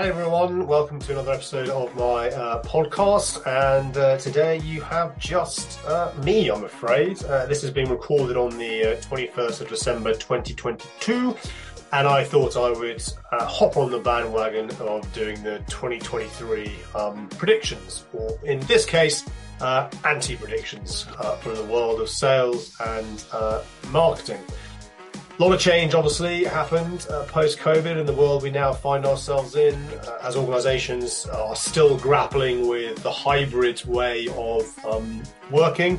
Hey everyone, welcome to another episode of my uh, podcast. And uh, today you have just uh, me, I'm afraid. Uh, this has been recorded on the 21st uh, of December 2022. And I thought I would uh, hop on the bandwagon of doing the 2023 um, predictions, or in this case, anti predictions from the world of sales and marketing. A lot of change obviously happened uh, post COVID in the world we now find ourselves in uh, as organizations are still grappling with the hybrid way of um, working.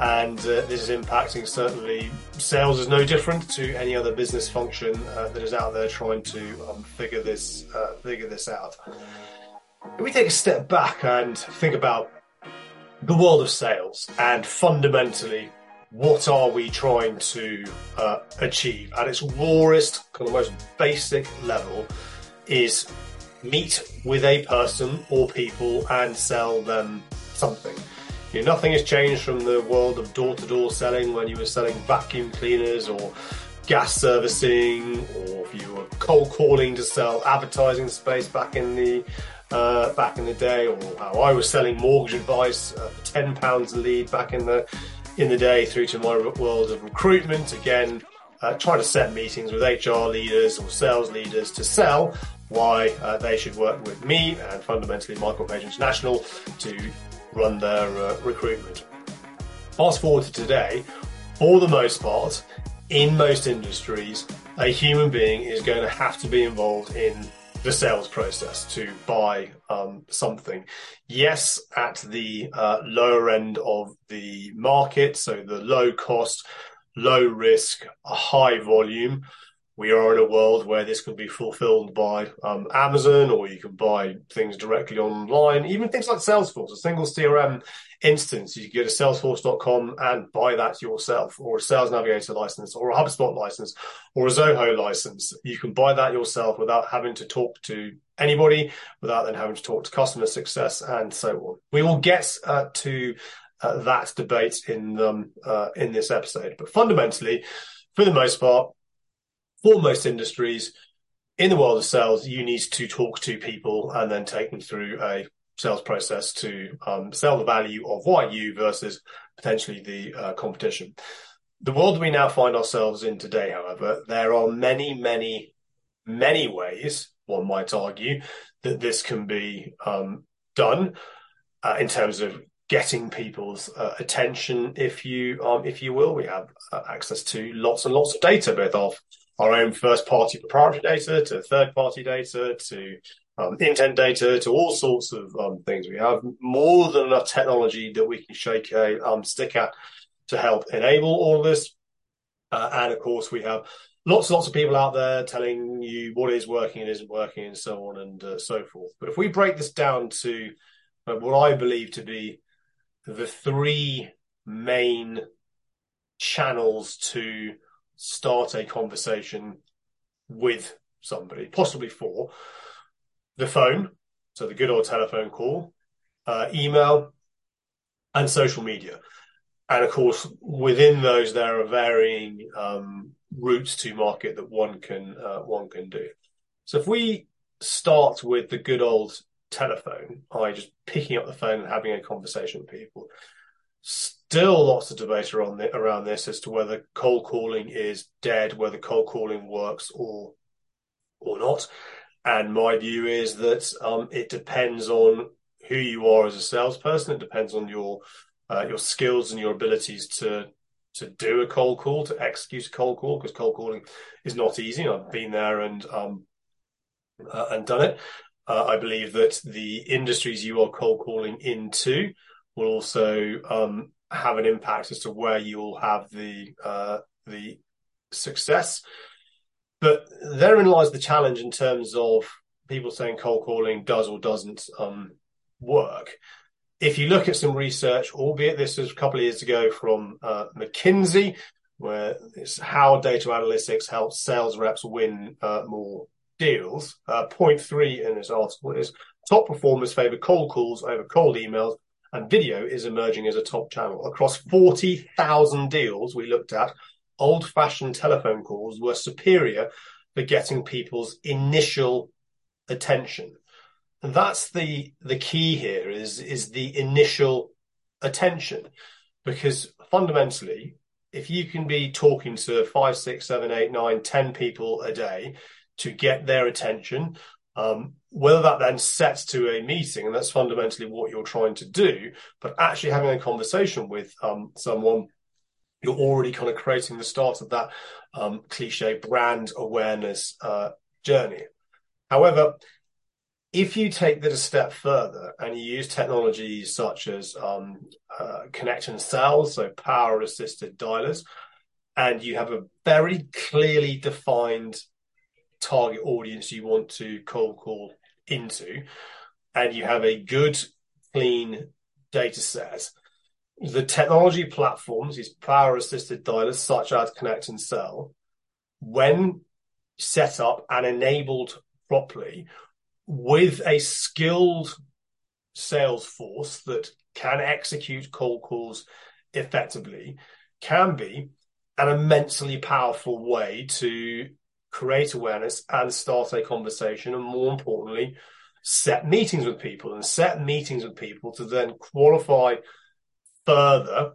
And uh, this is impacting certainly sales is no different to any other business function uh, that is out there trying to um, figure this uh, figure this out. If we take a step back and think about the world of sales and fundamentally what are we trying to uh, achieve at its rawest, kind of most basic level, is meet with a person or people and sell them something. You know, nothing has changed from the world of door-to-door selling when you were selling vacuum cleaners or gas servicing, or if you were cold calling to sell advertising space back in the uh, back in the day, or how I was selling mortgage advice uh, for ten pounds a lead back in the in the day through to my world of recruitment. Again, uh, trying to set meetings with HR leaders or sales leaders to sell why uh, they should work with me and fundamentally Michael Page International to run their uh, recruitment. Fast forward to today, for the most part, in most industries, a human being is going to have to be involved in the sales process to buy um, something. Yes, at the uh, lower end of the market, so the low cost, low risk, high volume. We are in a world where this can be fulfilled by um, Amazon, or you can buy things directly online. Even things like Salesforce, a single CRM instance. You go to salesforce.com and buy that yourself, or a Sales Navigator license, or a HubSpot license, or a Zoho license. You can buy that yourself without having to talk to anybody, without then having to talk to customer success and so on. We will get uh, to uh, that debate in um, uh, in this episode, but fundamentally, for the most part, for most industries. In the world of sales, you need to talk to people and then take them through a sales process to um, sell the value of what you versus potentially the uh, competition. The world we now find ourselves in today, however, there are many, many, many ways, one might argue, that this can be um, done uh, in terms of getting people's uh, attention, if you um, if you will. We have uh, access to lots and lots of data, both of our own first party proprietary data to third party data to um, intent data to all sorts of um, things. We have more than enough technology that we can shake a um, stick at to help enable all of this. Uh, and of course, we have lots and lots of people out there telling you what is working and isn't working and so on and uh, so forth. But if we break this down to uh, what I believe to be the three main channels to start a conversation with somebody, possibly four, the phone, so the good old telephone call, uh, email, and social media. And of course, within those, there are varying um, routes to market that one can uh, one can do. So if we start with the good old telephone, I just picking up the phone and having a conversation with people. Still, lots of debate around, the, around this as to whether cold calling is dead, whether cold calling works or or not. And my view is that um, it depends on who you are as a salesperson. It depends on your uh, your skills and your abilities to to do a cold call, to execute a cold call, because cold calling is not easy. I've been there and um, uh, and done it. Uh, I believe that the industries you are cold calling into will also um, have an impact as to where you will have the uh, the success. But therein lies the challenge in terms of people saying cold calling does or doesn't um, work. If you look at some research, albeit this was a couple of years ago from uh, McKinsey, where it's how data analytics helps sales reps win uh, more deals. Uh, point three in this article is top performers favor cold calls over cold emails, and video is emerging as a top channel. Across 40,000 deals we looked at, old fashioned telephone calls were superior for getting people's initial attention. And that's the the key here is is the initial attention. Because fundamentally, if you can be talking to five, six, seven, eight, nine, ten people a day to get their attention, um, whether that then sets to a meeting, and that's fundamentally what you're trying to do, but actually having a conversation with um, someone, you're already kind of creating the start of that um, cliche brand awareness uh, journey. However, if you take that a step further and you use technologies such as um, uh, so power assisted dialers, and you have a very clearly defined target audience you want to cold call into, and you have a good, clean data set, the technology platforms, these power assisted dialers such as Connect and Sell, when set up and enabled properly with a skilled sales force that can execute cold calls effectively, can be an immensely powerful way to create awareness and start a conversation, and more importantly, set meetings with people and set meetings with people to then qualify further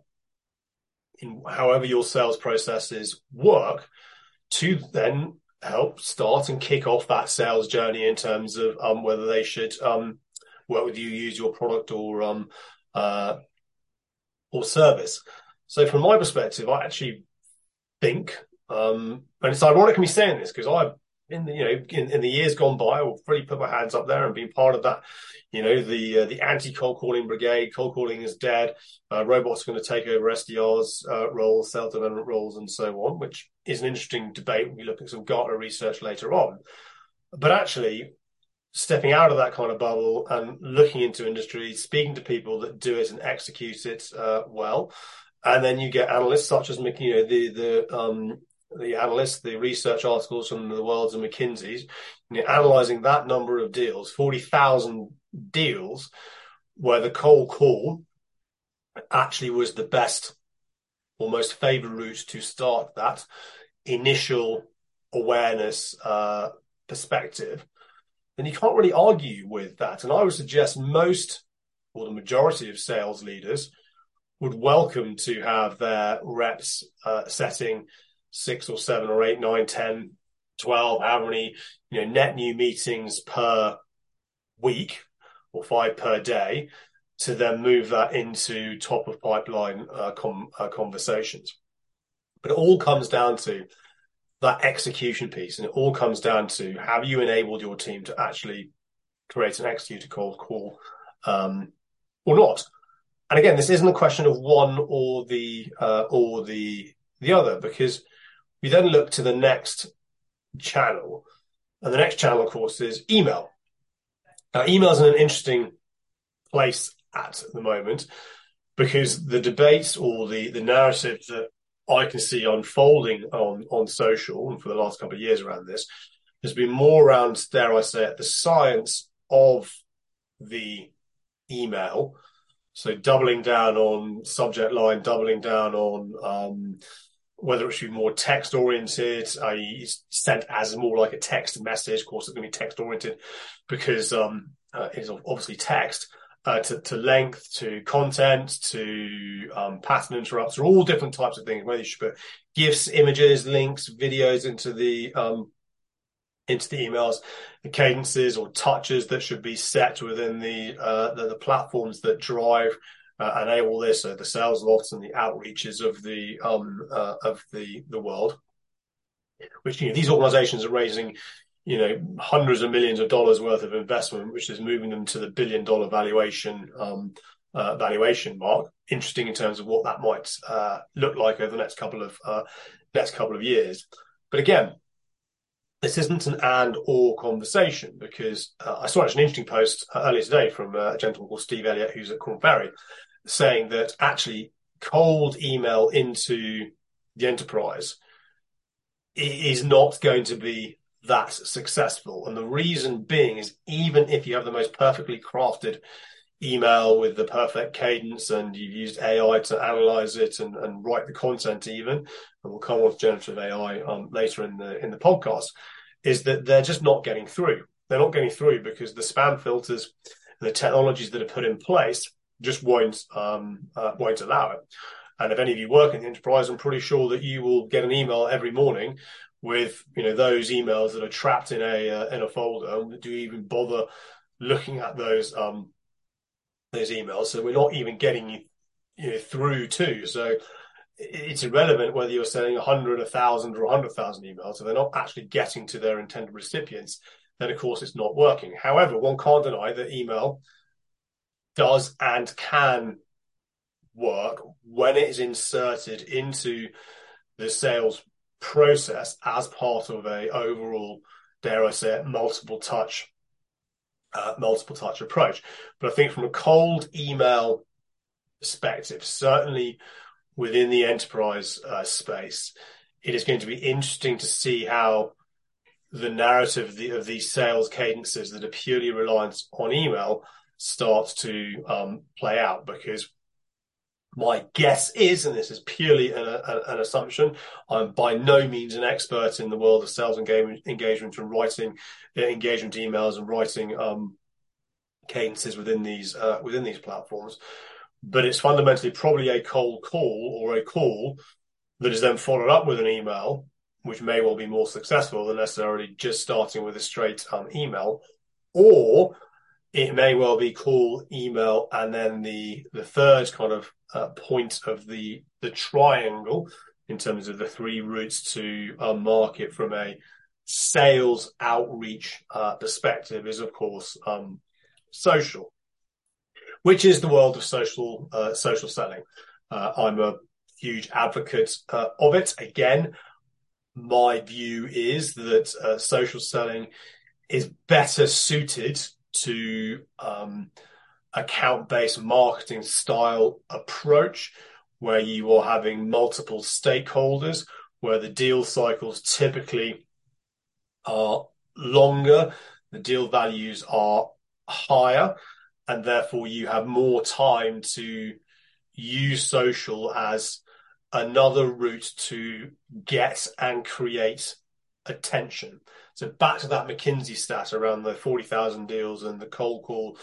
in however your sales processes work to then help start and kick off that sales journey in terms of um, whether they should um, work with you, use your product or um, uh, or service. So from my perspective, I actually think um, and it's ironic me saying this because I've in the you know in, in, the years gone by, I've really put my hands up there and been part of that. You know the uh, the anti cold calling brigade. Cold calling is dead. Uh, robots are going to take over SDRs uh, roles, sales development roles, and so on, which is an interesting debate when we look at some Gartner research later on. But actually, stepping out of that kind of bubble and looking into industry, speaking to people that do it and execute it uh, well, and then you get analysts such as you know the the um, the analysts, the research articles from the worlds of McKinsey's, analyzing that number of deals, 40,000 deals, where the cold call actually was the best or most favored route to start that initial awareness uh, perspective, then you can't really argue with that. And I would suggest most or the majority of sales leaders would welcome to have their reps uh, setting six or seven or eight, nine, ten, twelve, how many, you know, net new meetings per week or five per day to then move that into top of pipeline uh, com- uh, conversations. But it all comes down to that execution piece, and it all comes down to have you enabled your team to actually create and execute a call um, or not. And again, this isn't a question of one or the uh, or the the other because we then look to the next channel. And the next channel, of course, is email. Now, email is in an interesting place at the moment because the debates or the, the narrative that I can see unfolding on, on social and for the last couple of years around this has been more around, dare I say it, the science of the email. So doubling down on subject line, doubling down on um, whether it should be more text oriented, i.e., sent as more like a text message. Of course, it's going to be text oriented because um, uh, it's obviously text. Uh, to, to, length, to content, to um, pattern interrupts, are all different types of things. Whether you should put GIFs, images, links, videos into the um, into the emails, the cadences or touches that should be set within the uh, the, the platforms that drive uh, enable this, uh, the Saleslofts and the outreaches of the um, uh, of the the world. Which you know, these organisations are raising, you know, hundreds of millions of dollars worth of investment, which is moving them to the billion dollar valuation um, uh, valuation mark. Interesting in terms of what that might uh, look like over the next couple of uh, next couple of years. But again, this isn't an and or conversation because uh, I saw actually an interesting post uh, earlier today from uh, a gentleman called Steve Elliott, who's at Korn Ferry, saying that actually cold email into the enterprise is not going to be that successful. And the reason being is even if you have the most perfectly crafted email with the perfect cadence and you've used AI to analyze it and, and write the content even, and we'll come on to generative AI um, later in the in the podcast, is that they're just not getting through. they're not getting through because the spam filters, the technologies that are put in place just won't um, uh, won't allow it. And if any of you work in the enterprise, I'm pretty sure that you will get an email every morning with you know those emails that are trapped in a uh, in a folder. Do you even bother looking at those um, those emails? So we're not even getting you know through to. So it's irrelevant whether you're sending 100, 1,000, or 100,000 emails. If they're not actually getting to their intended recipients, then of course it's not working. However, one can't deny that email does and can work when it is inserted into the sales process as part of a overall, dare I say it, multiple touch, uh, multiple touch approach. But I think from a cold email perspective, certainly within the enterprise uh, space, it is going to be interesting to see how the narrative of, the, of, these sales cadences that are purely reliant on email starts to um, play out because my guess is, and this is purely an, an, assumption, I'm by no means an expert in the world of sales engagement, engagement and writing uh, engagement emails and writing um, cadences within these uh, within these platforms. But it's fundamentally probably a cold call or a call that is then followed up with an email, which may well be more successful than necessarily just starting with a straight um, email, or it may well be call, email, and then the the third kind of uh, point of the the triangle in terms of the three routes to uh, market from a sales outreach uh, perspective is of course um, social, which is the world of social uh, social selling. Uh, I'm a huge advocate uh, of it. Again, my view is that social selling is better suited to um, account based marketing style approach where you are having multiple stakeholders, where the deal cycles typically are longer, the deal values are higher, and therefore you have more time to use social as another route to get and create attention. So back to that McKinsey stat around the 40,000 deals and the cold call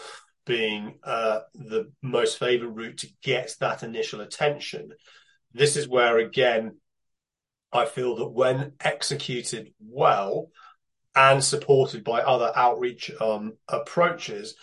being uh, the most favored route to get that initial attention. This is where, again, I feel that when executed well and supported by other outreach um, approaches,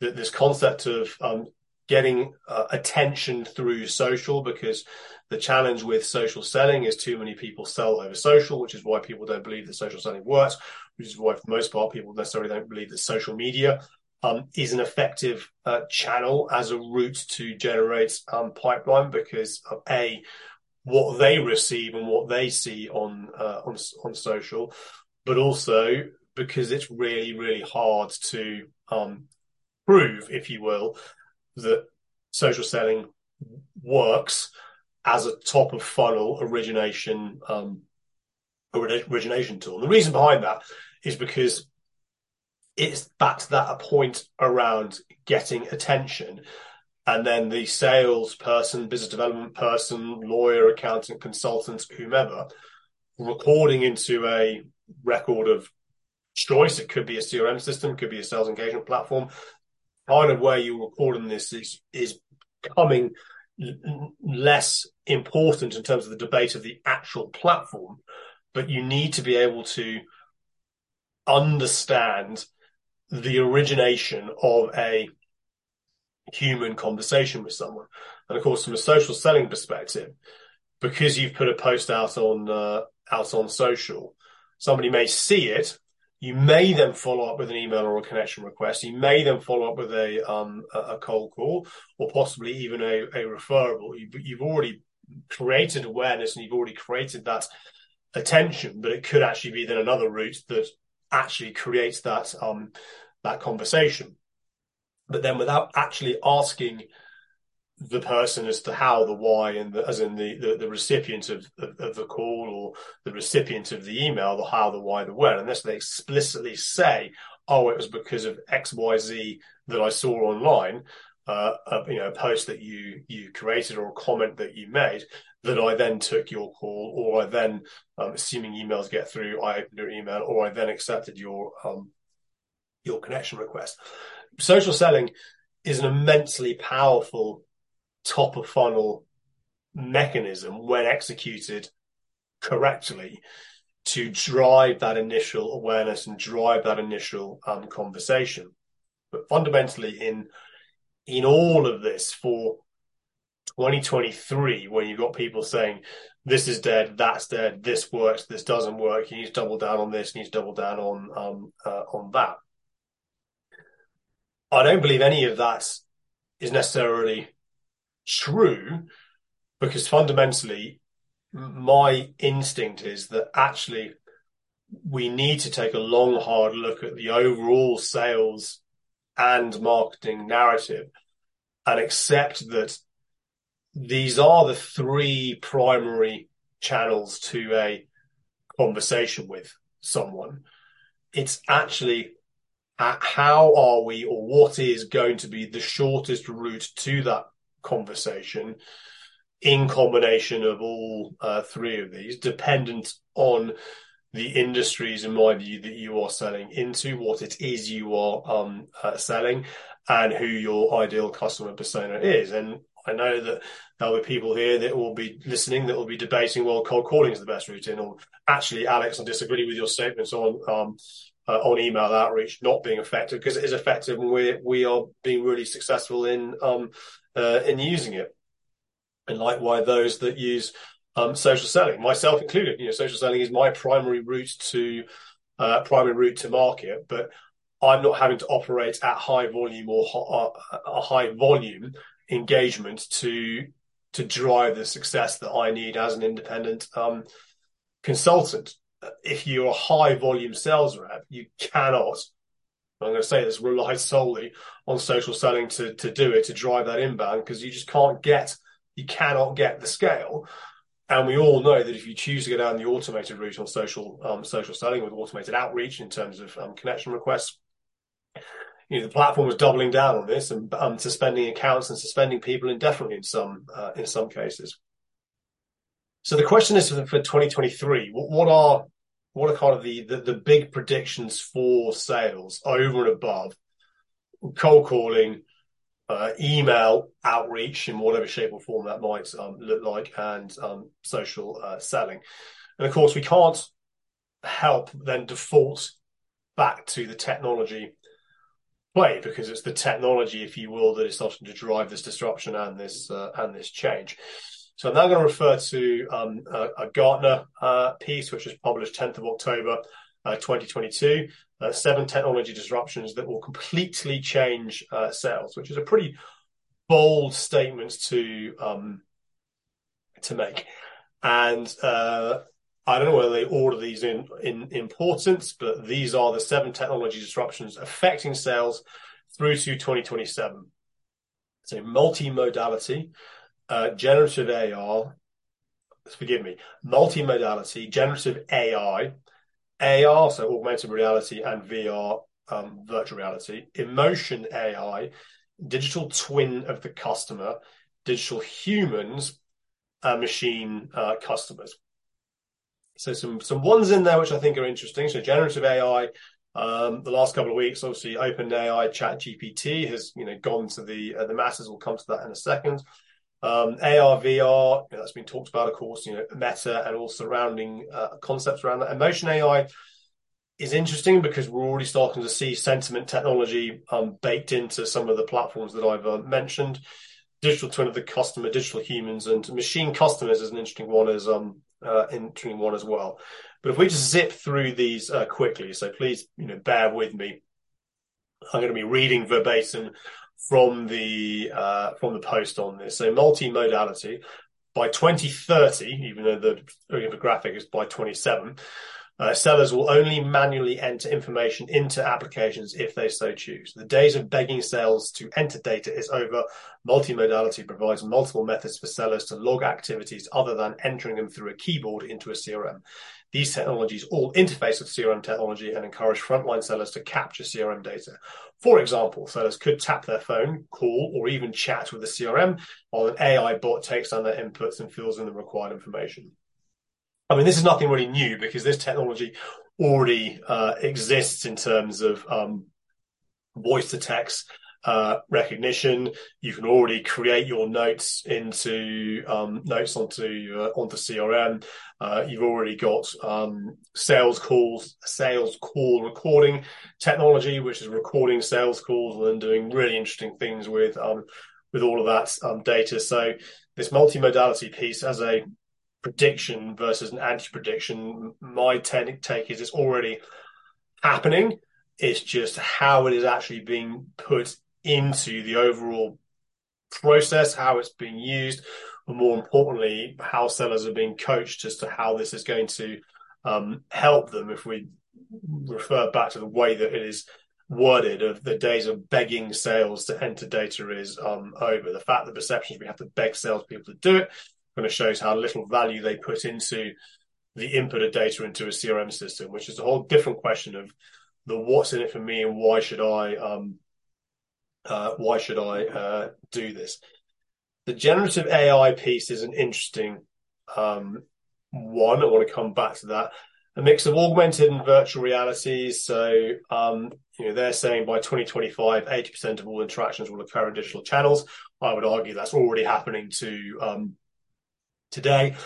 this concept of um, getting uh, attention through social because the challenge with social selling is too many people sell over social, which is why people don't believe that social selling works, which is why, for the most part, people necessarily don't believe that social media um, is an effective uh, channel as a route to generate um, pipeline because of a what they receive and what they see on uh, on on social, but also because it's really really hard to um, prove, if you will, that social selling works as a top of funnel origination um, origination tool. And the reason behind that is because it's back to that point around getting attention. And then the sales person, business development person, lawyer, accountant, consultant, whomever, recording into a record of choice. It could be a CRM system, could be a sales engagement platform, kind of where you're recording this is is becoming less important in terms of the debate of the actual platform, but you need to be able to understand the origination of a human conversation with someone. And of course, from a social selling perspective, because you've put a post out on uh, out on social, somebody may see it you may then follow up with an email or a connection request. You may then follow up with a um, a cold call or possibly even a, a referral. You've, you've already created awareness and you've already created that attention, but it could actually be then another route that actually creates that um, that conversation. But then without actually asking the person as to how, the why, and the, as in the, the, the recipient of, of, of, the call or the recipient of the email, the how, the why, the when, unless they explicitly say, "Oh, it was because of X, Y, Z that I saw online." Uh, a, you know, a post that you you created or a comment that you made that I then took your call, or I then, um, assuming emails get through, I opened your email, or I then accepted your um, your connection request. Social selling is an immensely powerful top of funnel mechanism when executed correctly to drive that initial awareness and drive that initial um, conversation. But fundamentally, in in all of this for 2023, when you've got people saying this is dead, that's dead, this works, this doesn't work, you need to double down on this, you need to double down on um, uh, on that. I don't believe any of that is necessarily true because fundamentally my instinct is that actually we need to take a long hard look at the overall sales and marketing narrative and accept that these are the three primary channels to a conversation with someone. It's actually how are we or what is going to be the shortest route to that conversation in combination of all uh, three of these, dependent on the industries, in my view, that you are selling into, what it is you are um, uh, selling, and who your ideal customer persona is. And I know that there'll be people here that will be listening that will be debating, well, cold calling is the best route in, or actually, Alex, I disagree with your statements on um, uh, on email outreach not being effective because it is effective and we we are being really successful in um, uh, in using it. And likewise, those that use um, social selling, myself included, you know, social selling is my primary route to uh, primary route to market, but I'm not having to operate at high volume or uh, a high volume engagement to to drive the success that I need as an independent um, consultant. If you're a high volume sales rep, you cannot. I'm going to say this rely solely on social selling to to do it to drive that inbound because you just can't get you cannot get the scale. And we all know that if you choose to go down the automated route on social um, social selling with automated outreach in terms of um, connection requests, you know, the platform was doubling down on this and um, suspending accounts and suspending people indefinitely in some uh, in some cases. So the question is for, for 2023, what, what, are what are kind of the, the, the big predictions for sales over and above cold calling, uh, email outreach in whatever shape or form that might um, look like, and um, social uh, selling. And of course, we can't help then default back to the technology play because it's the technology, if you will, that is starting to drive this disruption and this uh, and this change. So I'm now going to refer to um, a, a, Gartner uh, piece, which was published 10th of October, uh, 2022. Uh, seven technology disruptions that will completely change uh, sales, which is a pretty bold statement to um, to make. And uh, I don't know whether they order these in, in importance, but these are the seven technology disruptions affecting sales through to 2027. So multimodality, uh, generative AI, forgive me, multimodality, generative AI, AR, so augmented reality and VR, um, virtual reality, emotion AI, digital twin of the customer, digital humans, uh, machine uh, customers. So some some ones in there which I think are interesting. So generative AI. Um, the last couple of weeks, obviously, OpenAI, ChatGPT has you know gone to the uh, the masses. We'll come to that in a second. Um, AR, VR, you know, that's been talked about, of course. You know, Meta and all surrounding uh, concepts around that. Emotion AI is interesting because we're already starting to see sentiment technology um, baked into some of the platforms that I've uh, mentioned. Digital twin of the customer, digital humans, and machine customers is an interesting one as um, uh, interesting one as well. But if we just zip through these uh, quickly, so please, you know, bear with me. I'm going to be reading verbatim from the uh, from the post on this. So multimodality by 2030, even though the, the graphic is by 27, uh, sellers will only manually enter information into applications if they so choose. The days of begging sales to enter data is over. Multimodality provides multiple methods for sellers to log activities other than entering them through a keyboard into a CRM. These technologies all interface with CRM technology and encourage frontline sellers to capture CRM data. For example, sellers could tap their phone, call, or even chat with the CRM while an AI bot takes down their inputs and fills in the required information. I mean, this is nothing really new because this technology already uh, exists in terms of um, voice to text uh, recognition. You can already create your notes into um, notes onto uh, onto CRM. Uh, you've already got um, sales calls, sales call recording technology, which is recording sales calls and then doing really interesting things with um, with all of that um, data. So this multimodality piece as a prediction versus an anti-prediction, my take is it's already happening. It's just how it is actually being put into the overall process, how it's being used, but more importantly, how sellers are being coached as to how this is going to um, help them. If we refer back to the way that it is worded of the days of begging sales to enter data is um, over. The fact that perceptions we have to beg salespeople to do it kind of shows how little value they put into the input of data into a CRM system, which is a whole different question of the what's in it for me and why should I um, uh, why should I uh, do this? The generative AI piece is an interesting um, one. I want to come back to that. A mix of augmented and virtual realities. So, um, you know, they're saying by 2025, 80% of all interactions will occur in digital channels. I would argue that's already happening to um, today.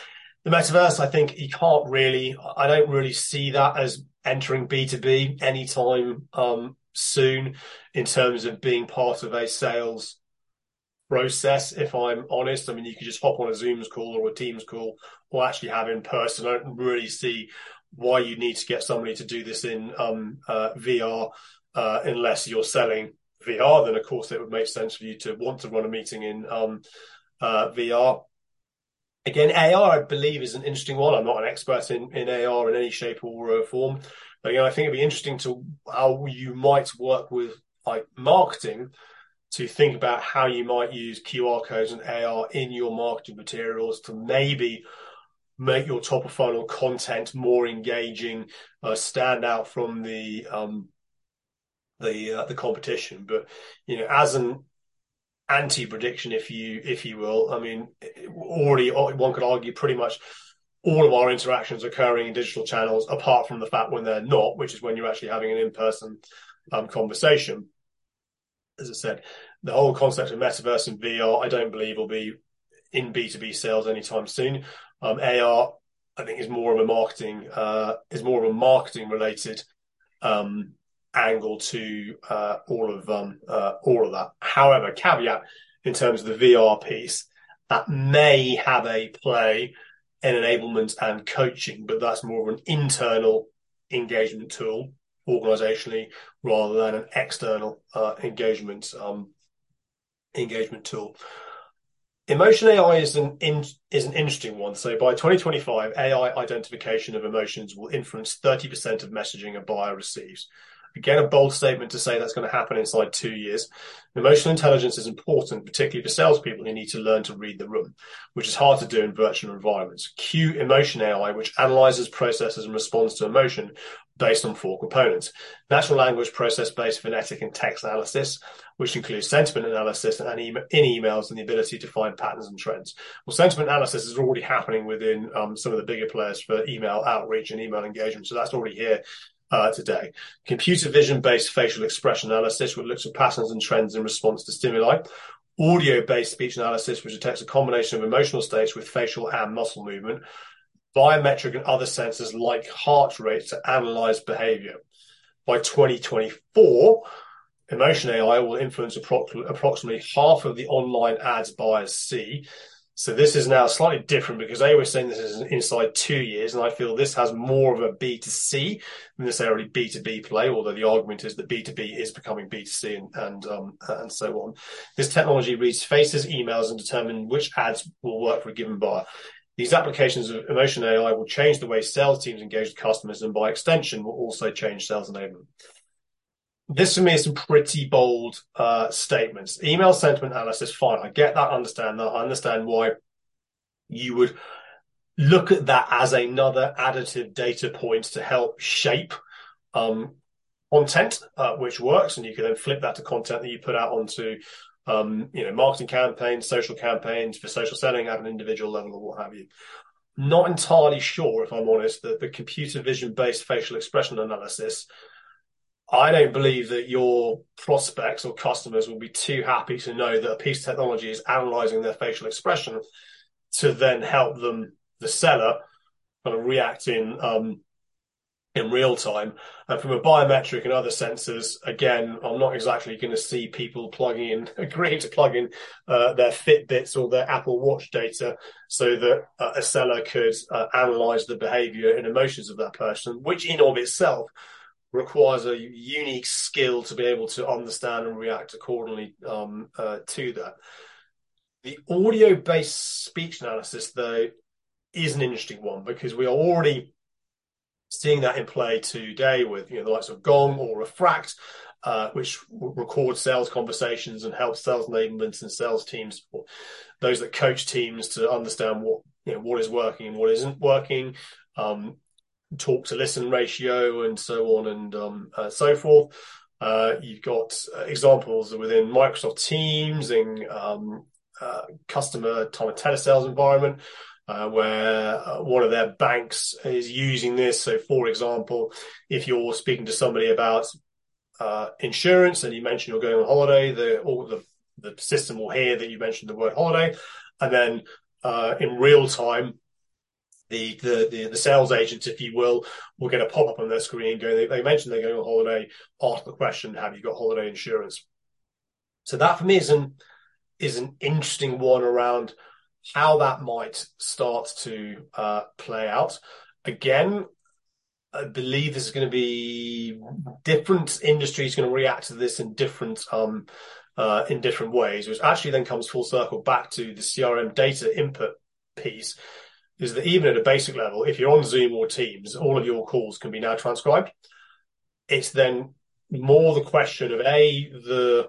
The metaverse, I think you can't really, I don't really see that as entering B2B anytime um, soon in terms of being part of a sales process, if I'm honest. I mean, you could just hop on a Zoom's call or a Teams call or actually have in person. I don't really see why you need to get somebody to do this in um, uh, VR uh, unless you're selling VR. Then, of course, it would make sense for you to want to run a meeting in um, uh, VR. Again, AR, I believe, is an interesting one. I'm not an expert in, in AR in any shape or uh, But again, I think it'd be interesting to how you might work with like marketing to think about how you might use QR codes and AR in your marketing materials to maybe make your top of funnel content more engaging, uh, stand out from the um, the uh, the competition. But you know, as an anti prediction, if you if you will, I mean, already one could argue pretty much all of our interactions occurring in digital channels, apart from the fact when they're not, which is when you're actually having an in-person um, conversation. As I said, the whole concept of metaverse and VR, I don't believe will be in B2B sales anytime soon. Um, AR, I think, is more of a marketing uh, is more of a marketing related um, angle to uh, all of um, uh, all of that. However, caveat in terms of the VR piece, that may have a play in enablement and coaching, but that's more of an internal engagement tool organizationally rather than an external uh, engagement um, engagement tool. Emotion AI is an in, is an interesting one. So by 2025, AI identification of emotions will influence 30% of messaging a buyer receives. Again, a bold statement to say that's going to happen inside two years. Emotional intelligence is important, particularly for salespeople who need to learn to read the room, which is hard to do in virtual environments. Q Emotion AI, which analyzes, processes, and responds to emotion based on four components. Natural language process-based phonetic and text analysis, which includes sentiment analysis and in emails and the ability to find patterns and trends. Well, sentiment analysis is already happening within um, some of the bigger players for email outreach and email engagement. So that's already here uh, today. Computer vision based facial expression analysis, which looks at patterns and trends in response to stimuli. Audio based speech analysis, which detects a combination of emotional states with facial and muscle movement. Biometric and other sensors like heart rate to analyze behavior. By 2024, Emotion AI will influence approximately half of the online ads buyers see so this is now slightly different because they were saying this is inside two years, and I feel this has more of a B2C than necessarily B2B play, although the argument is that B2B is becoming B2C and and, um, and so on. This technology reads faces, emails, and determine which ads will work for a given buyer. These applications of Emotion AI will change the way sales teams engage with customers, and by extension, will also change sales enablement this for me is some pretty bold uh, statements. Email sentiment analysis, fine. I get that, understand that. I understand why you would look at that as another additive data point to help shape um, content, uh, which works, and you can then flip that to content that you put out onto, um, you know, marketing campaigns, social campaigns for social selling at an individual level, or what have you. Not entirely sure, if I'm honest, that the computer vision based facial expression analysis I don't believe that your prospects or customers will be too happy to know that a piece of technology is analyzing their facial expression to then help them, the seller, kind of react in um, in real time. And from a biometric and other sensors, again, I'm not exactly going to see people plugging in, agreeing to plug in uh, their Fitbits or their Apple Watch data so that uh, a seller could uh, analyze the behavior and emotions of that person, which in of itself requires a unique skill to be able to understand and react accordingly um, uh, to that. The audio based speech analysis, though, is an interesting one because we are already seeing that in play today with you know the likes of Gong or Refract, uh, which record sales conversations and help sales enablements and sales teams, those that coach teams to understand what you know what is working and what isn't working, um, talk to listen ratio and so on and um, uh, so forth. Uh, you've got examples within Microsoft Teams and um, uh, customer time and telesales environment uh, where uh, one of their banks is using this. So, for example, if you're speaking to somebody about uh, insurance and you mention you're going on holiday, the the the system will hear that you mentioned the word holiday, and then uh, in real time. The, the, the the sales agent, if you will, will get a pop up on their screen going. They, they mentioned they're going on holiday. Ask the question: Have you got holiday insurance? So that for me is an is an interesting one around how that might start to uh, play out. Again, I believe this is going to be different industries going to react to this in different um, uh, in different ways, which actually then comes full circle back to the CRM data input piece. Is that even at a basic level, if you're on Zoom or Teams, all of your calls can be now transcribed. It's then more the question of a the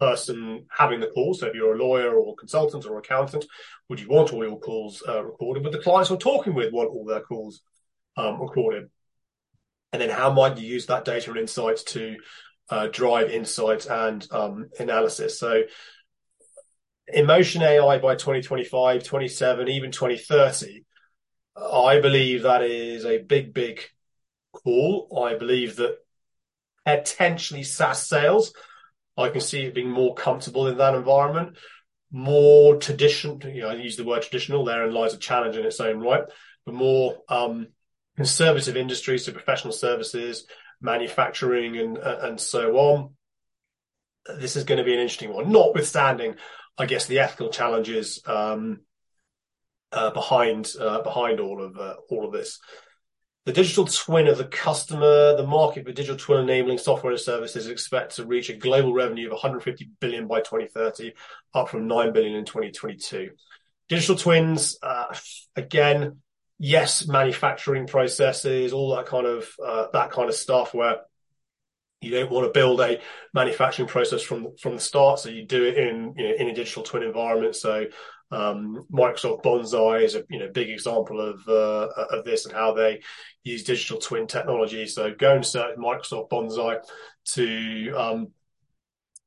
person having the call. So if you're a lawyer or consultant or accountant, would you want all your calls uh, recorded? But the clients you're talking with want all their calls um, recorded. And then how might you use that data and insights to uh, drive insights and um, analysis? So emotion AI by 2025, 27, even 2030, I believe that is a big, big call. I believe that potentially SaaS sales I can see it being more comfortable in that environment, more traditional. You know, I use the word traditional. Therein lies a challenge in its own right, but more um, conservative industries, so professional services, manufacturing, and and so on. This is going to be an interesting one, notwithstanding, I guess, the ethical challenges um, uh, behind uh, behind all of uh, all of this the digital twin of the customer, the market for digital twin enabling software and services is expected to reach a global revenue of 150 billion by 2030, up from 9 billion in 2022. Digital twins, uh, again, yes, manufacturing processes, all that kind of uh, that kind of stuff where you don't want to build a manufacturing process from from the start, so you do it in you know, in a digital twin environment. So um, Microsoft Bonsai is a you know big example of uh, of this and how they use digital twin technology. So go and search Microsoft Bonsai to um,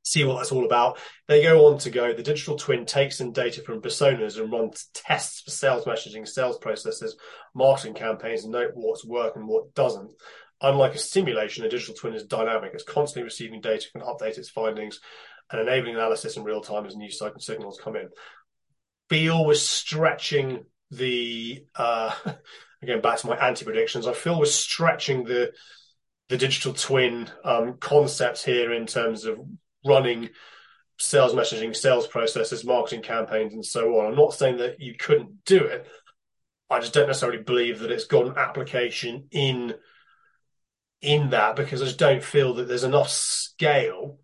see what that's all about. They go on to go, the digital twin takes in data from personas and runs tests for sales messaging, sales processes, marketing campaigns, and note what's working what doesn't. Unlike a simulation, a digital twin is dynamic. It's constantly receiving data, can update its findings, and enabling analysis in real time as new signals come in feel we're stretching the uh, again back to my anti predictions. I feel we're stretching the the digital twin um, concept here in terms of running sales messaging, sales processes, marketing campaigns, and so on. I'm not saying that you couldn't do it. I just don't necessarily believe that it's got an application in in that because I just don't feel that there's enough scale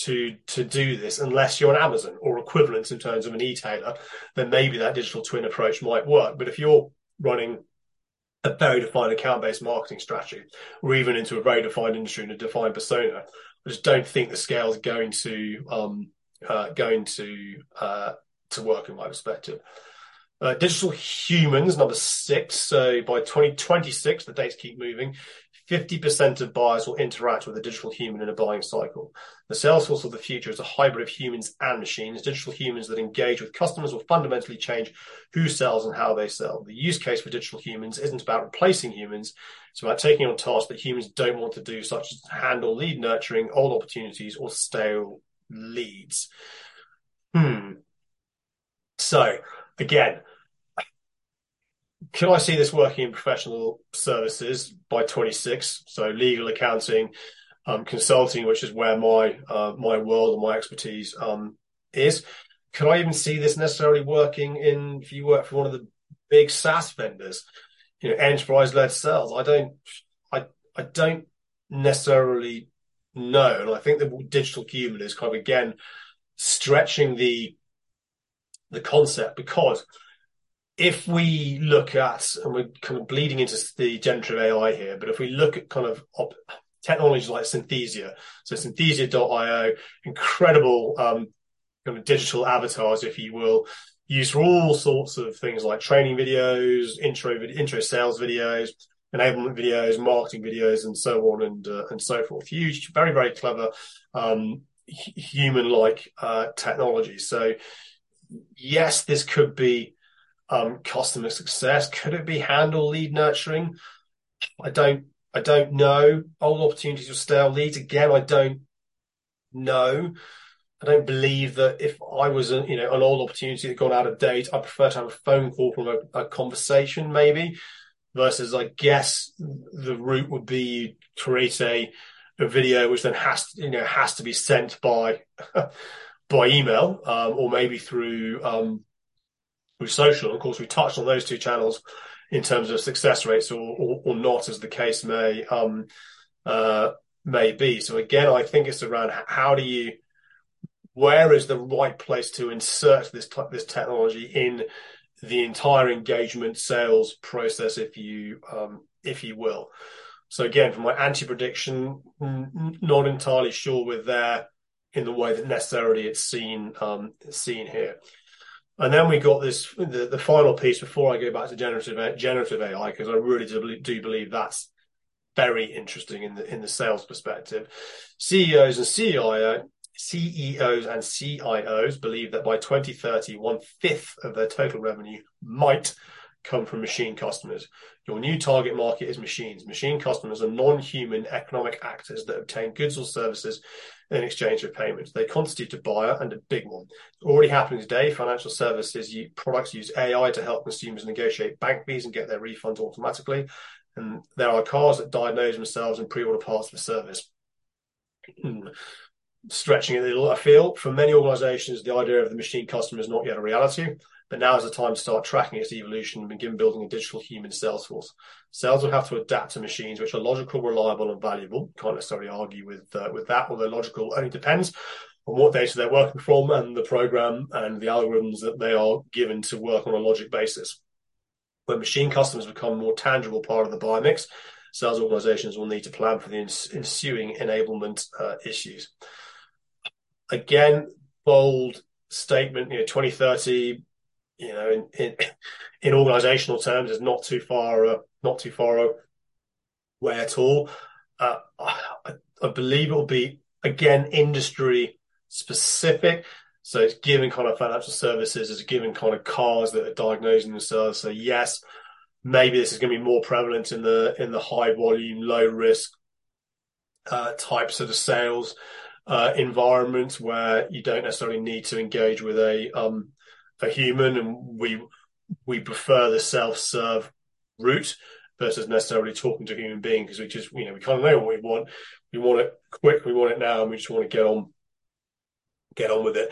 to to do this unless you're an Amazon or equivalent in terms of an e-tailer, then maybe that digital twin approach might work. But if you're running a very defined account-based marketing strategy, or even into a very defined industry and a defined persona, I just don't think the scale is going to um, uh, going to uh, to work in my perspective. Uh, digital humans, number six. So by 2026, the dates keep moving. 50% of buyers will interact with a digital human in a buying cycle. The sales force of the future is a hybrid of humans and machines. Digital humans that engage with customers will fundamentally change who sells and how they sell. The use case for digital humans isn't about replacing humans. It's about taking on tasks that humans don't want to do, such as handle lead nurturing, old opportunities, or stale leads. Hmm. So again, can I see this working in professional services by 26? So legal, accounting, um, consulting, which is where my uh, my world and my expertise um, is. Can I even see this necessarily working in if you work for one of the big SaaS vendors? You know, enterprise-led sales. I don't, I I don't necessarily know, and I think the digital human is kind of again stretching the the concept because if we look at, and we're kind of bleeding into the generative AI here, but if we look at kind of op- technologies like Synthesia, so Synthesia.io, incredible um, kind of digital avatars, if you will, used for all sorts of things like training videos, intro intro sales videos, enablement videos, marketing videos, and so on and uh, and so forth. Huge, very very clever, um, human like uh, technology. So yes, this could be um, customer success. Could it be handle lead nurturing? I don't I don't know. Old opportunities or stale leads. Again, I don't know. I don't believe that if I was a, you know an old opportunity that gone out of date, I prefer to have a phone call from a, a conversation maybe versus I guess the route would be create a a video which then has to, you know has to be sent by by email um, or maybe through um, through social. Of course, we touched on those two channels in terms of success rates or, or, or not, as the case may um, uh, may be. So again, I think it's around how do you, where is the right place to insert this this technology in the entire engagement sales process, if you um, if you will. So again, for my anti prediction, not entirely sure we're there in the way that necessarily it's seen um, seen here. And then we got this the, the final piece before I go back to generative generative AI because I really do, do believe that's very interesting in the in the sales perspective. CEOs and CIO CEOs and CIOs believe that by 2030, one fifth of their total revenue might come from machine customers. Your new target market is machines. Machine customers are non-human economic actors that obtain goods or services in exchange for payments. They constitute a buyer and a big one. Already happening today. Financial services products use AI to help consumers negotiate bank fees and get their refunds automatically. And there are cars that diagnose themselves and pre-order parts for service. Hmm. Stretching it a little, I feel for many organizations, the idea of the machine customer is not yet a reality. But now is the time to start tracking its evolution and begin building a digital human sales force. Sales will have to adapt to machines which are logical, reliable, and valuable. Can't necessarily argue with uh, with that, although logical only depends on what data they're working from and the program and the algorithms that they are given to work on a logic basis. When machine customers become a more tangible part of the buy mix, sales organizations will need to plan for the ensuing enablement uh, issues. Again, bold statement, you know, 2030, you know, in in, in organisational terms, is not too far uh, not too far away at all. Uh, I, I, believe it will be again industry specific. So it's given kind of financial services, it's given kind of cars that are diagnosing themselves. So yes, maybe this is going to be more prevalent in the in the high volume, low risk uh, types of the sales uh, environment where you don't necessarily need to engage with a um, a human, and we we prefer the self serve route versus necessarily talking to a human being because we just you know we kind of know what we want. We want it quick. We want it now, and we just want to get on get on with it.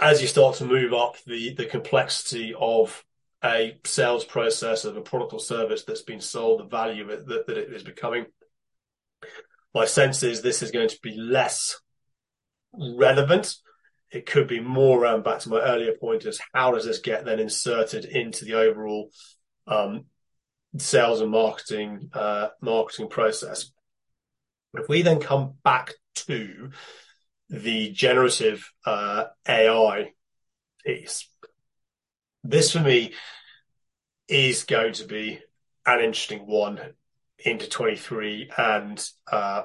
As you start to move up the the complexity of a sales process of a product or service that's been sold, the value it that, that it is becoming. My sense is this is going to be less relevant it could be more around back to my earlier point is how does this get then inserted into the overall um, sales and marketing uh, marketing process. If we then come back to the generative uh, AI piece, this for me is going to be an interesting one into 23 and uh,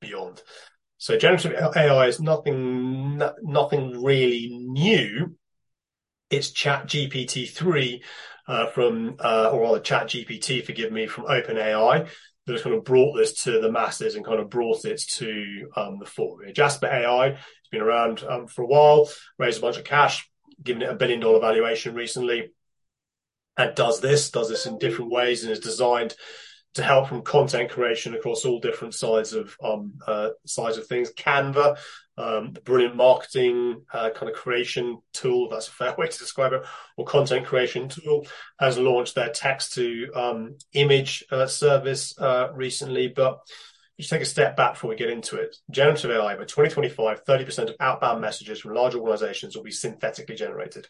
beyond. So generative AI is nothing, nothing really new. It's Chat GPT 3 uh, from, uh, or rather Chat GPT, forgive me, from OpenAI that has kind of brought this to the masses and kind of brought it to um, the fore. Jasper AI has been around um, for a while, raised a bunch of cash, given it a billion dollar valuation recently, and does this, does this in different ways, and is designed to help from content creation across all different sides of um, uh, sides of things. Canva, um, brilliant marketing uh, kind of creation tool. That's a fair way to describe it. Or content creation tool has launched their text to um, image uh, service uh, recently, but. Just take a step back before we get into it. Generative AI by 2025, 30% of outbound messages from large organizations will be synthetically generated.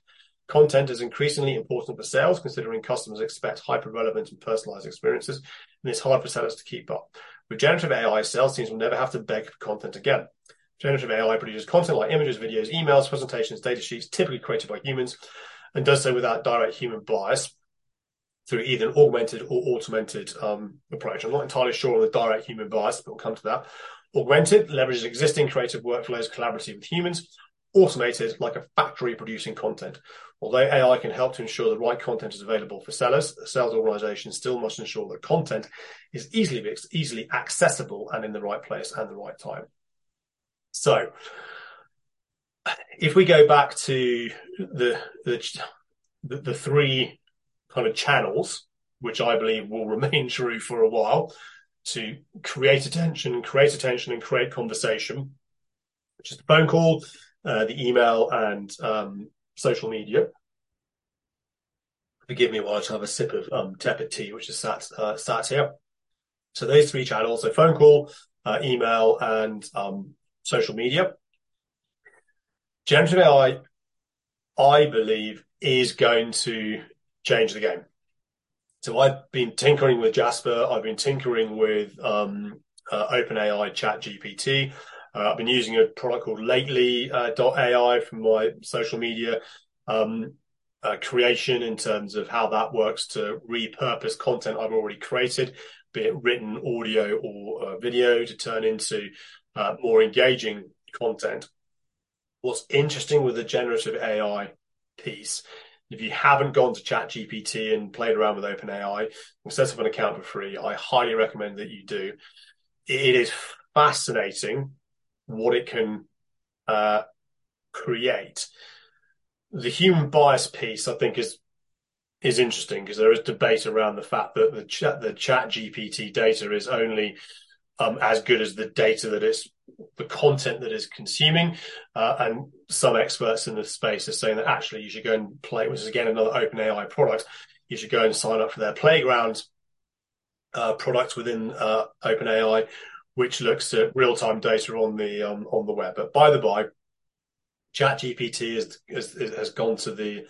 Content is increasingly important for sales, considering customers expect hyper-relevant and personalized experiences, and it's hard for sellers to keep up. With generative AI, sales teams will never have to beg for content again. Generative AI produces content like images, videos, emails, presentations, data sheets, typically created by humans, and does so without direct human bias through either an augmented or automated um, approach. I'm not entirely sure on the direct human bias, but we'll come to that. Augmented leverages existing creative workflows collaborative with humans, automated like a factory producing content. Although AI can help to ensure the right content is available for sellers, sales organizations still must ensure that content is easily, easily accessible and in the right place and the right time. So if we go back to the, the, the three kind of channels, which I believe will remain true for a while, to create attention, create attention and create conversation, which is the phone call, uh, the email and um, social media. Forgive me while I have a sip of um, tepid tea, which is sat uh, sat here. So those three channels: so phone call, uh, email, and um, social media. Generative AI, I believe, is going to change the game. So I've been tinkering with Jasper. I've been tinkering with um, uh, OpenAI Chat GPT. Uh, I've been using a product called Lately.ai uh, from my social media um, uh, creation in terms of how that works to repurpose content I've already created, be it written, audio, or uh, video, to turn into uh, more engaging content. What's interesting with the generative AI piece, if you haven't gone to ChatGPT and played around with OpenAI and set up an account for free, I highly recommend that you do. It is fascinating what it can uh, create. The human bias piece, I think, is is interesting because there is debate around the fact that the chat the chat GPT data is only um, as good as the data that it's the content that is consuming. Uh, and some experts in the space are saying that actually you should go and play, which is again another OpenAI product. You should go and sign up for their playground uh, product within uh, OpenAI, which looks at real-time data on the um, on the web. But by the by, ChatGPT has, has has gone to the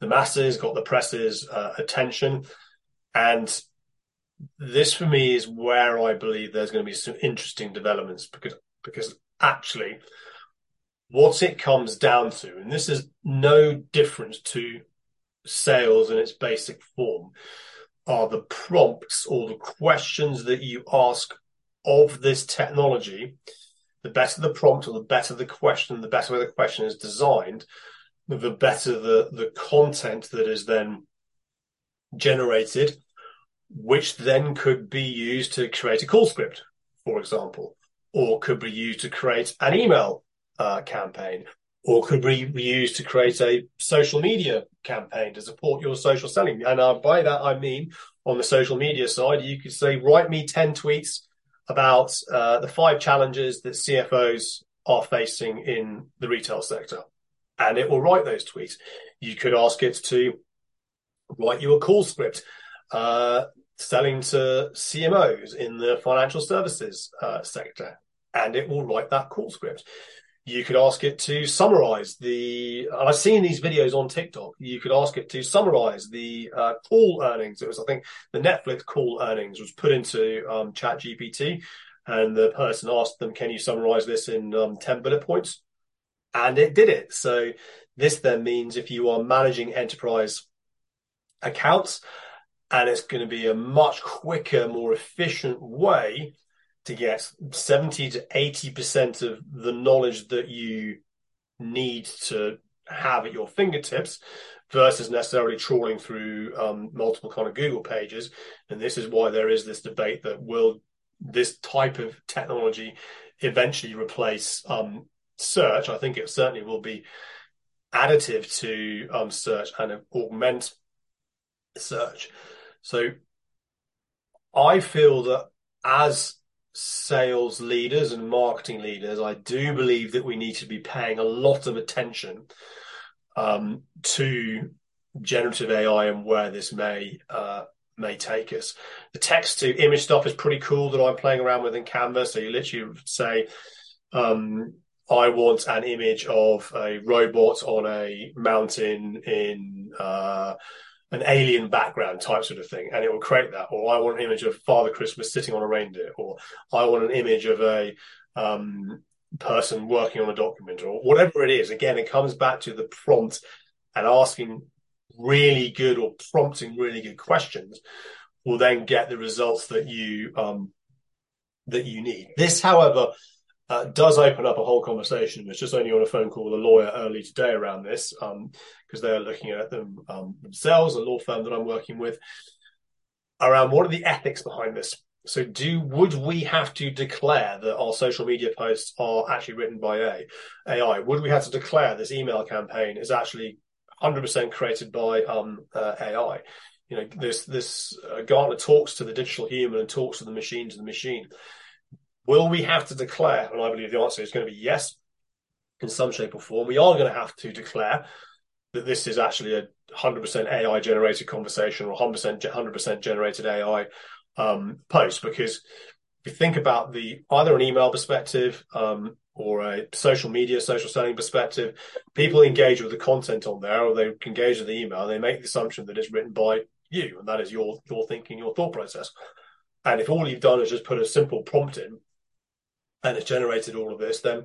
the masses, got the press's uh, attention, and this for me is where I believe there's going to be some interesting developments because because actually what it comes down to, and this is no different to sales in its basic form, are the prompts or the questions that you ask of this technology, the better the prompt or the better the question, the better the question is designed, the better the, the content that is then generated, which then could be used to create a call script, for example, or could be used to create an email uh, campaign, or could be used to create a social media campaign to support your social selling. And uh, by that, I mean on the social media side, you could say, write me 10 tweets about uh, the five challenges that CFOs are facing in the retail sector. And it will write those tweets. You could ask it to write you a call script, uh, selling to CMOs in the financial services uh, sector, and it will write that call script. You could ask it to summarize the, I've seen these videos on TikTok. You could ask it to summarize the uh, call earnings. It was, I think, the Netflix call earnings was put into um, Chat GPT, and the person asked them, "Can you summarize this in um, ten bullet points?" And it did it. So this then means if you are managing enterprise accounts and it's going to be a much quicker, more efficient way to get 70 to 80% of the knowledge that you need to have at your fingertips versus necessarily trawling through um, multiple kind of Google pages. And this is why there is this debate that will this type of technology eventually replace um, search. I think it certainly will be additive to um, search and augment search. So I feel that as sales leaders and marketing leaders, I do believe that we need to be paying a lot of attention um, to generative AI and where this may uh, may take us. The text to image stuff is pretty cool that I'm playing around with in Canva. So you literally say, um, I want an image of a robot on a mountain in uh, an alien background type sort of thing, and it will create that. Or I want an image of Father Christmas sitting on a reindeer, or I want an image of a um, person working on a document, or whatever it is. Again, it comes back to the prompt and asking really good or prompting really good questions will then get the results that you um, that you need. This, however, uh, does open up a whole conversation. I was just only on a phone call with a lawyer early today around this because um, they're looking at them um, themselves, a law firm that I'm working with, around what are the ethics behind this. So, do would we have to declare that our social media posts are actually written by a AI? Would we have to declare this email campaign is actually 100% created by um, uh, AI? You know, this this uh, Gartner talks to the digital human and talks to the machine to the machine Will we have to declare? And I believe the answer is going to be yes, in some shape or form. We are going to have to declare that this is actually a 100% AI generated conversation or 100% 100% generated AI um, post because if you think about the either an email perspective um, or a social media, social selling perspective, people engage with the content on there or they engage with the email. They make the assumption that it's written by you, and that is your your thinking, your thought process. And if all you've done is just put a simple prompt in and it's generated all of this, then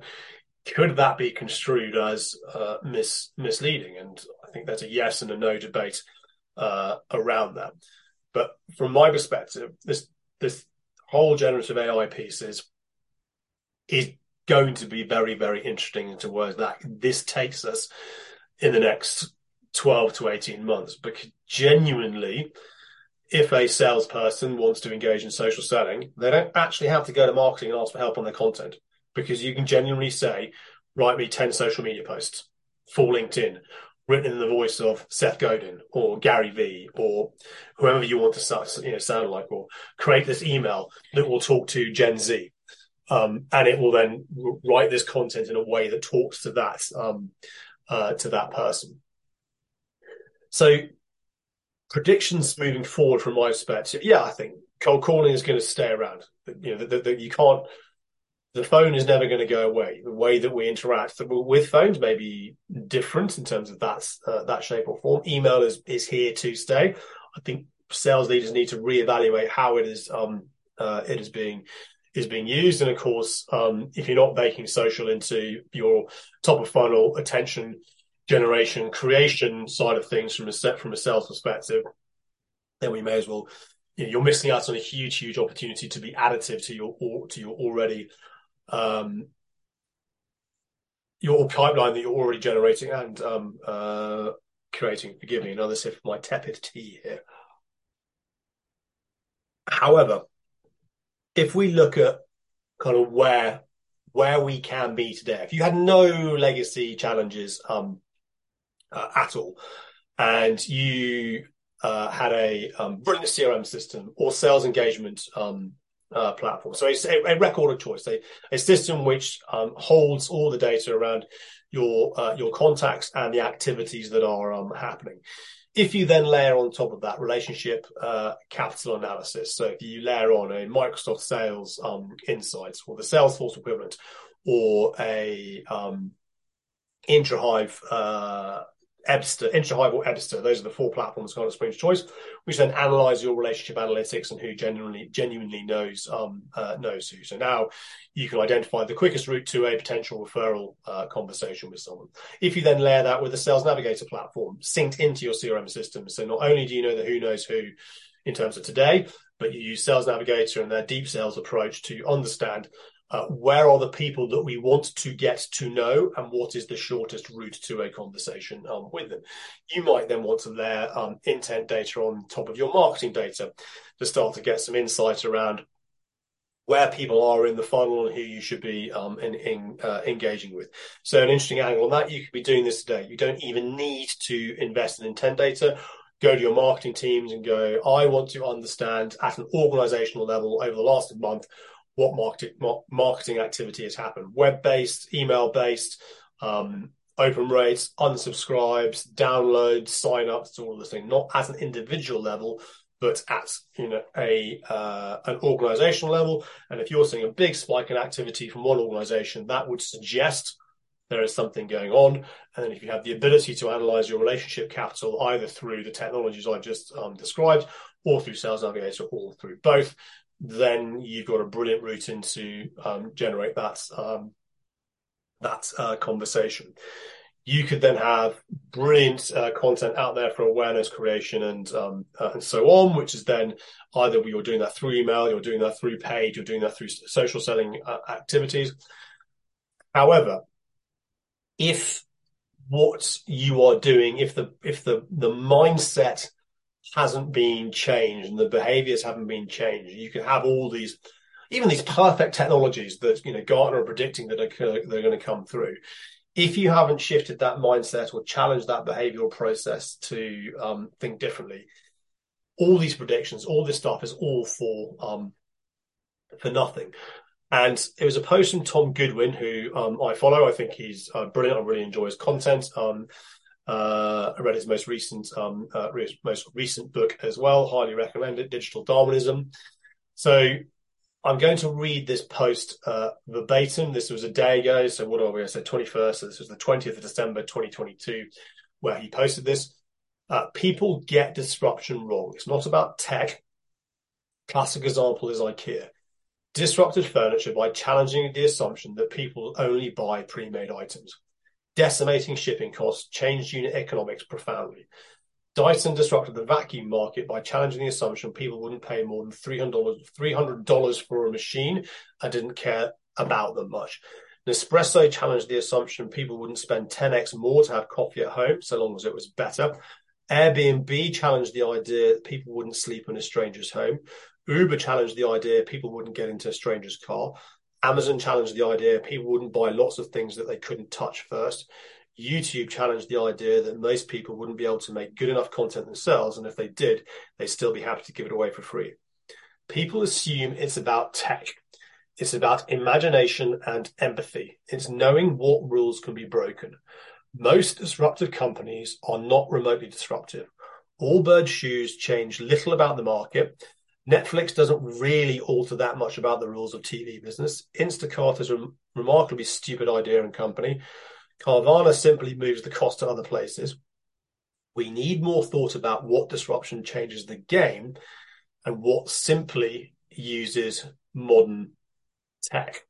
could that be construed as uh, mis- misleading? And I think there's a yes and a no debate uh, around that. But from my perspective, this this whole generative AI piece is is going to be very very interesting into where that this takes us in the next 12 to 18 months because genuinely if a salesperson wants to engage in social selling, they don't actually have to go to marketing and ask for help on their content because you can genuinely say, write me 10 social media posts for LinkedIn, written in the voice of Seth Godin or Gary Vee or whoever you want to you know, sound like, or create this email that will talk to Gen Z. Um, and it will then write this content in a way that talks to that, um, uh, to that person. So predictions moving forward from my perspective, yeah, I think cold calling is going to stay around. You know, that you can't. The phone is never going to go away. The way that we interact with phones may be different in terms of that uh, that shape or form. Email is is here to stay. I think sales leaders need to reevaluate how it is um, uh, it is being is being used. And of course, um, if you're not baking social into your top of funnel attention generation creation side of things from a set from a sales perspective, then we may as well. You know, you're missing out on a huge, huge opportunity to be additive to your to your already um, your pipeline that you're already generating and um, uh, creating. Forgive me, another sip of my tepid tea here. However, if we look at kind of where where we can be today, if you had no legacy challenges um, uh, at all, and you uh, had a um, brilliant CRM system or sales engagement um, uh, platform. So it's a, a, record of choice, a, a system which um, holds all the data around your uh, your contacts and the activities that are um, happening. If you then layer on top of that relationship uh, capital analysis, so if you layer on a Microsoft Sales um, Insights or the Salesforce equivalent, or a um, Introhive uh, Ebsta, Introhive or Ebsta. Those are the four platforms kind of Spring's choice, which then analyze your relationship analytics and who genuinely genuinely knows um, uh, knows who. So now you can identify the quickest route to a potential referral uh, conversation with someone. If you then layer that with a Sales Navigator platform synced into your CRM system, so not only do you know the who knows who in terms of today, but you use Sales Navigator and their deep sales approach to understand uh, where are the people that we want to get to know and what is the shortest route to a conversation um, with them. You might then want to layer um, intent data on top of your marketing data to start to get some insight around where people are in the funnel and who you should be um, in, in, uh, engaging with. So an interesting angle on that, you could be doing this today. You don't even need to invest in intent data. Go to your marketing teams and go, I want to understand at an organizational level over the last month what marketing activity has happened. Web based, email based, um, open rates, unsubscribes, downloads, sign-ups, all of the thing. Not at an individual level, but at you know a uh, an organizational level. And if you're seeing a big spike in activity from one organization, that would suggest there is something going on. And then if you have the ability to analyze your relationship capital either through the technologies I just um, described or through Sales Navigator or through both, then you've got a brilliant route into um, generate that um, that uh, conversation. You could then have brilliant uh, content out there for awareness creation and um, uh, and so on, which is then either you're doing that through email, you're doing that through paid, you're doing that through social selling uh, activities. However, if what you are doing, if the if the the mindset hasn't been changed and the behaviors haven't been changed. You can have all these, even these perfect technologies that, you know, Gartner are predicting that are, they're going to come through. If you haven't shifted that mindset or challenged that behavioral process to um, think differently, all these predictions, all this stuff is all for um, for nothing. And it was a post from Tom Goodwin, who um, I follow. I think he's uh, brilliant. I really enjoy his content. Um, uh, I read his most recent um, uh, most recent book as well. Highly recommend it. Digital Darwinism. So I'm going to read this post uh, verbatim. This was a day ago. So what are we? I said 21st. So this was the 20th of December 2022, where he posted this. Uh, people get disruption wrong. It's not about tech. Classic example is IKEA. Disrupted furniture by challenging the assumption that people only buy pre-made items decimating shipping costs, changed unit economics profoundly. Dyson disrupted the vacuum market by challenging the assumption people wouldn't pay more than $300, for a machine and didn't care about them much. Nespresso challenged the assumption people wouldn't spend 10x more to have coffee at home so long as it was better. Airbnb challenged the idea that people wouldn't sleep in a stranger's home. Uber challenged the idea people wouldn't get into a stranger's car. Amazon challenged the idea people wouldn't buy lots of things that they couldn't touch first. YouTube challenged the idea that most people wouldn't be able to make good enough content themselves, and if they did, they'd still be happy to give it away for free. People assume it's about tech. It's about imagination and empathy. It's knowing what rules can be broken. Most disruptive companies are not remotely disruptive. Allbirds shoes change little about the market. Netflix doesn't really alter that much about the rules of TV business. Instacart is a remarkably stupid idea and company. Carvana simply moves the cost to other places. We need more thought about what disruption changes the game and what simply uses modern tech.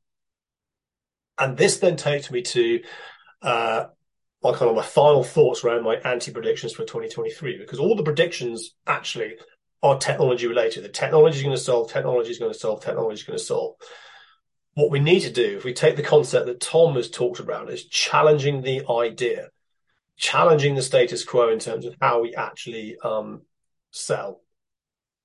And this then takes me to uh, my kind of my final thoughts around my anti predictions for 2023, because all the predictions actually are technology related. The technology is going to solve, technology is going to solve, technology is going to solve. What we need to do, if we take the concept that Tom has talked about, is challenging the idea, challenging the status quo in terms of how we actually um, sell.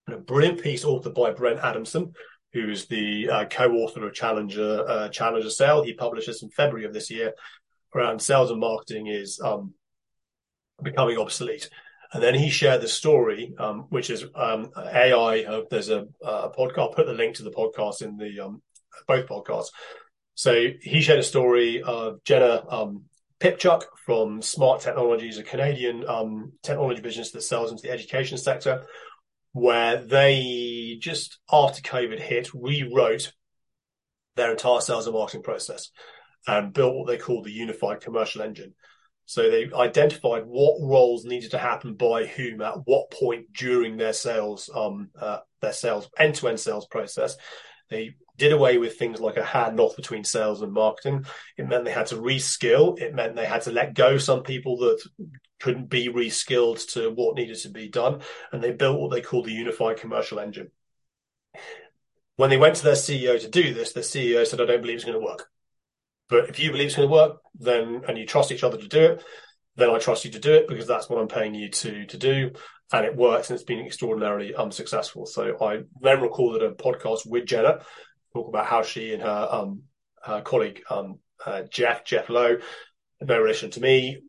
And a brilliant piece authored by Brent Adamson, who is the uh, co-author of Challenger uh, Challenger Sale. He published this in February of this year around sales and marketing is um, becoming obsolete. And then he shared the story, um, which is um, AI. Uh, there's a, a, podcast. I'll put the link to the podcast in the um, both podcasts. So he shared a story of Jenna um, Pipchuk from Smart Technologies, a Canadian um, technology business that sells into the education sector, where they just after COVID hit rewrote their entire sales and marketing process and built what they call the unified commercial engine. So they identified what roles needed to happen by whom at what point during their sales, um, uh, their sales end to end sales process. They did away with things like a handoff between sales and marketing. It meant they had to reskill. It meant they had to let go some people that couldn't be reskilled to what needed to be done, and they built what they called the unified commercial engine. When they went to their CEO to do this, the CEO said, "I don't believe it's going to work." But if you believe it's going to work, then and you trust each other to do it, then I trust you to do it because that's what I'm paying you to to do, and it works and it's been extraordinarily unsuccessful. So I then recorded a podcast with Jenna, talk about how she and her um her colleague um uh, Jeff Jeff Lowe, no relation to me,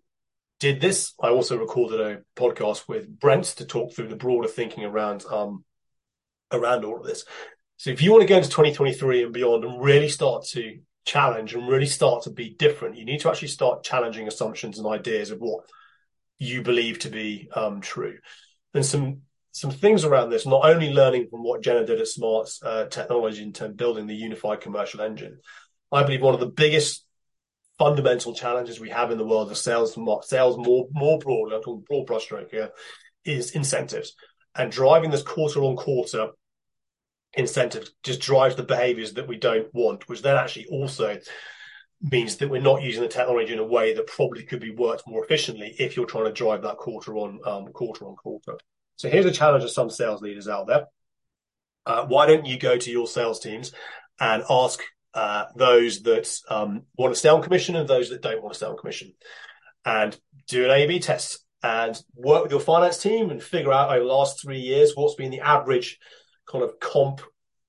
did this. I also recorded a podcast with Brent to talk through the broader thinking around um around all of this. So if you want to go into 2023 and beyond and really start to challenge and really start to be different, you need to actually start challenging assumptions and ideas of what you believe to be um, true. And some some things around this, not only learning from what Jenna did at Smart uh, Technology in terms of building the unified commercial engine, I believe one of the biggest fundamental challenges we have in the world of sales, sales more more broadly, I'm talking broad brushstroke here, is incentives. And driving this quarter on quarter incentive just drives the behaviors that we don't want, which then actually also means that we're not using the technology in a way that probably could be worked more efficiently if you're trying to drive that quarter on um, quarter on quarter. So here's a challenge of some sales leaders out there. Uh, why don't you go to your sales teams and ask uh, those that um, want to stay on commission and those that don't want to stay on commission, and do an A/B test and work with your finance team and figure out over the last three years what's been the average kind of comp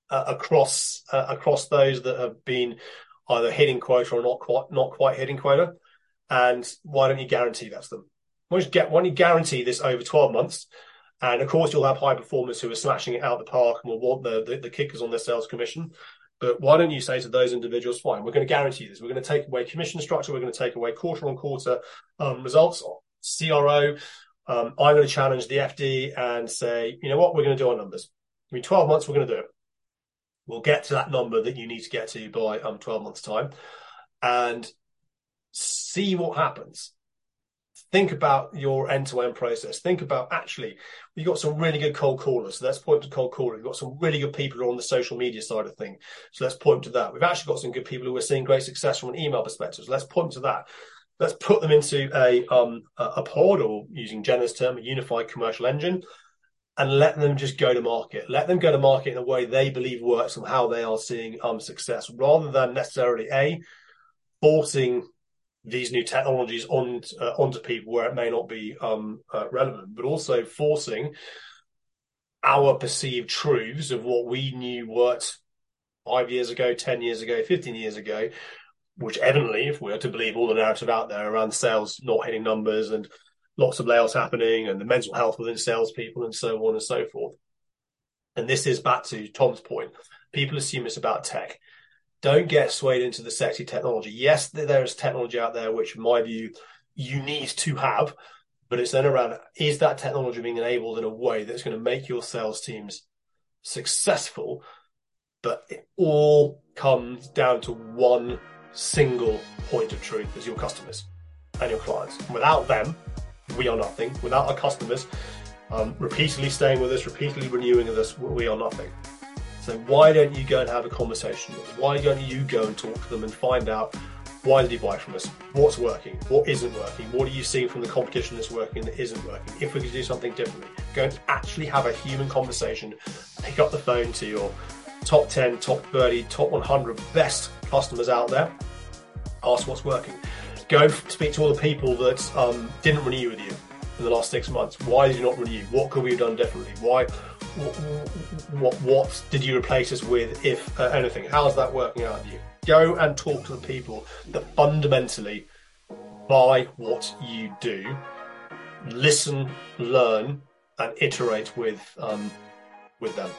uh, across uh, across those that have been either hitting quota or not quite not quite hitting quota. And why don't you guarantee that's them? Why don't you, why don't you guarantee this over 12 months? And of course, you'll have high performers who are smashing it out the park and will want the, the, the kickers on their sales commission. But why don't you say to those individuals, fine, we're going to guarantee this. We're going to take away commission structure. We're going to take away quarter on quarter um, results, CRO. Um, I'm going to challenge the FD and say, you know what, we're going to do our numbers. I mean, 12 months, we're going to do it. We'll get to that number that you need to get to by um, 12 months' time and see what happens. Think about your end to end process. Think about actually, we've got some really good cold callers. So let's point to cold calling. We've got some really good people who are on the social media side of thing. So let's point to that. We've actually got some good people who are seeing great success from an email perspective. So let's point to that. Let's put them into a um, a pod or using Jenna's term, a unified commercial engine and let them just go to market. Let them go to market in a way they believe works and how they are seeing um, success, rather than necessarily a forcing these new technologies on uh, onto people where it may not be um, uh, relevant, but also forcing our perceived truths of what we knew worked five years ago, ten years ago, fifteen years ago, which evidently, if we are to believe all the narrative out there around sales not hitting numbers and lots of layoffs happening and the mental health within salespeople and so on and so forth. And this is back to Tom's point. People assume it's about tech. Don't get swayed into the sexy technology. Yes, there is technology out there, which in my view, you need to have, but it's then around, is that technology being enabled in a way that's going to make your sales teams successful? But it all comes down to one single point of truth as your customers and your clients. Without them, we are nothing. Without our customers um, repeatedly staying with us, repeatedly renewing with us, we are nothing. So why don't you go and have a conversation with them? Why don't you go and talk to them and find out why did you buy from us? What's working? What isn't working? What are you seeing from the competition that's working and that isn't working? If we could do something differently, go and actually have a human conversation. Pick up the phone to your top 10, top 30, top 100 best customers out there. Ask what's working go speak to all the people that um, didn't renew with you in the last six months. Why did you not renew? What could we have done differently? Why? What, what, what did you replace us with, if uh, anything? How's that working out for you? Go and talk to the people that fundamentally buy what you do. Listen, learn, and iterate with um, with them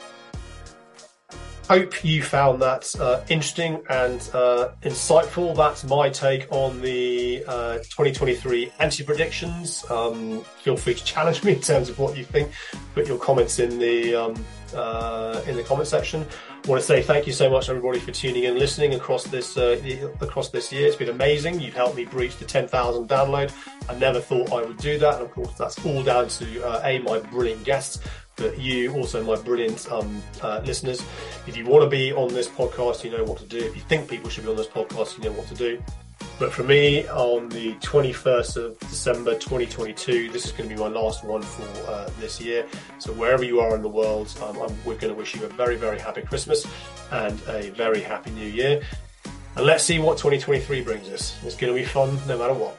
hope you found that uh, interesting and uh, insightful. That's my take on the uh, 2023 anti predictions. Um, feel free to challenge me in terms of what you think. Put your comments in the um, uh, in the comment section. I want to say thank you so much, everybody, for tuning in, listening across this uh, across this year. It's been amazing. You've helped me breach the 10,000 download. I never thought I would do that, and of course, that's all down to uh, a my brilliant guests but you also my brilliant um, uh, listeners. If you want to be on this podcast, you know what to do. If you think people should be on this podcast, you know what to do. But for me, on the 21st of December 2022, this is going to be my last one for uh, this year. So wherever you are in the world, um, we're going to wish you a very, very happy Christmas and a very happy New Year. And let's see what 2023 brings us. It's going to be fun no matter what.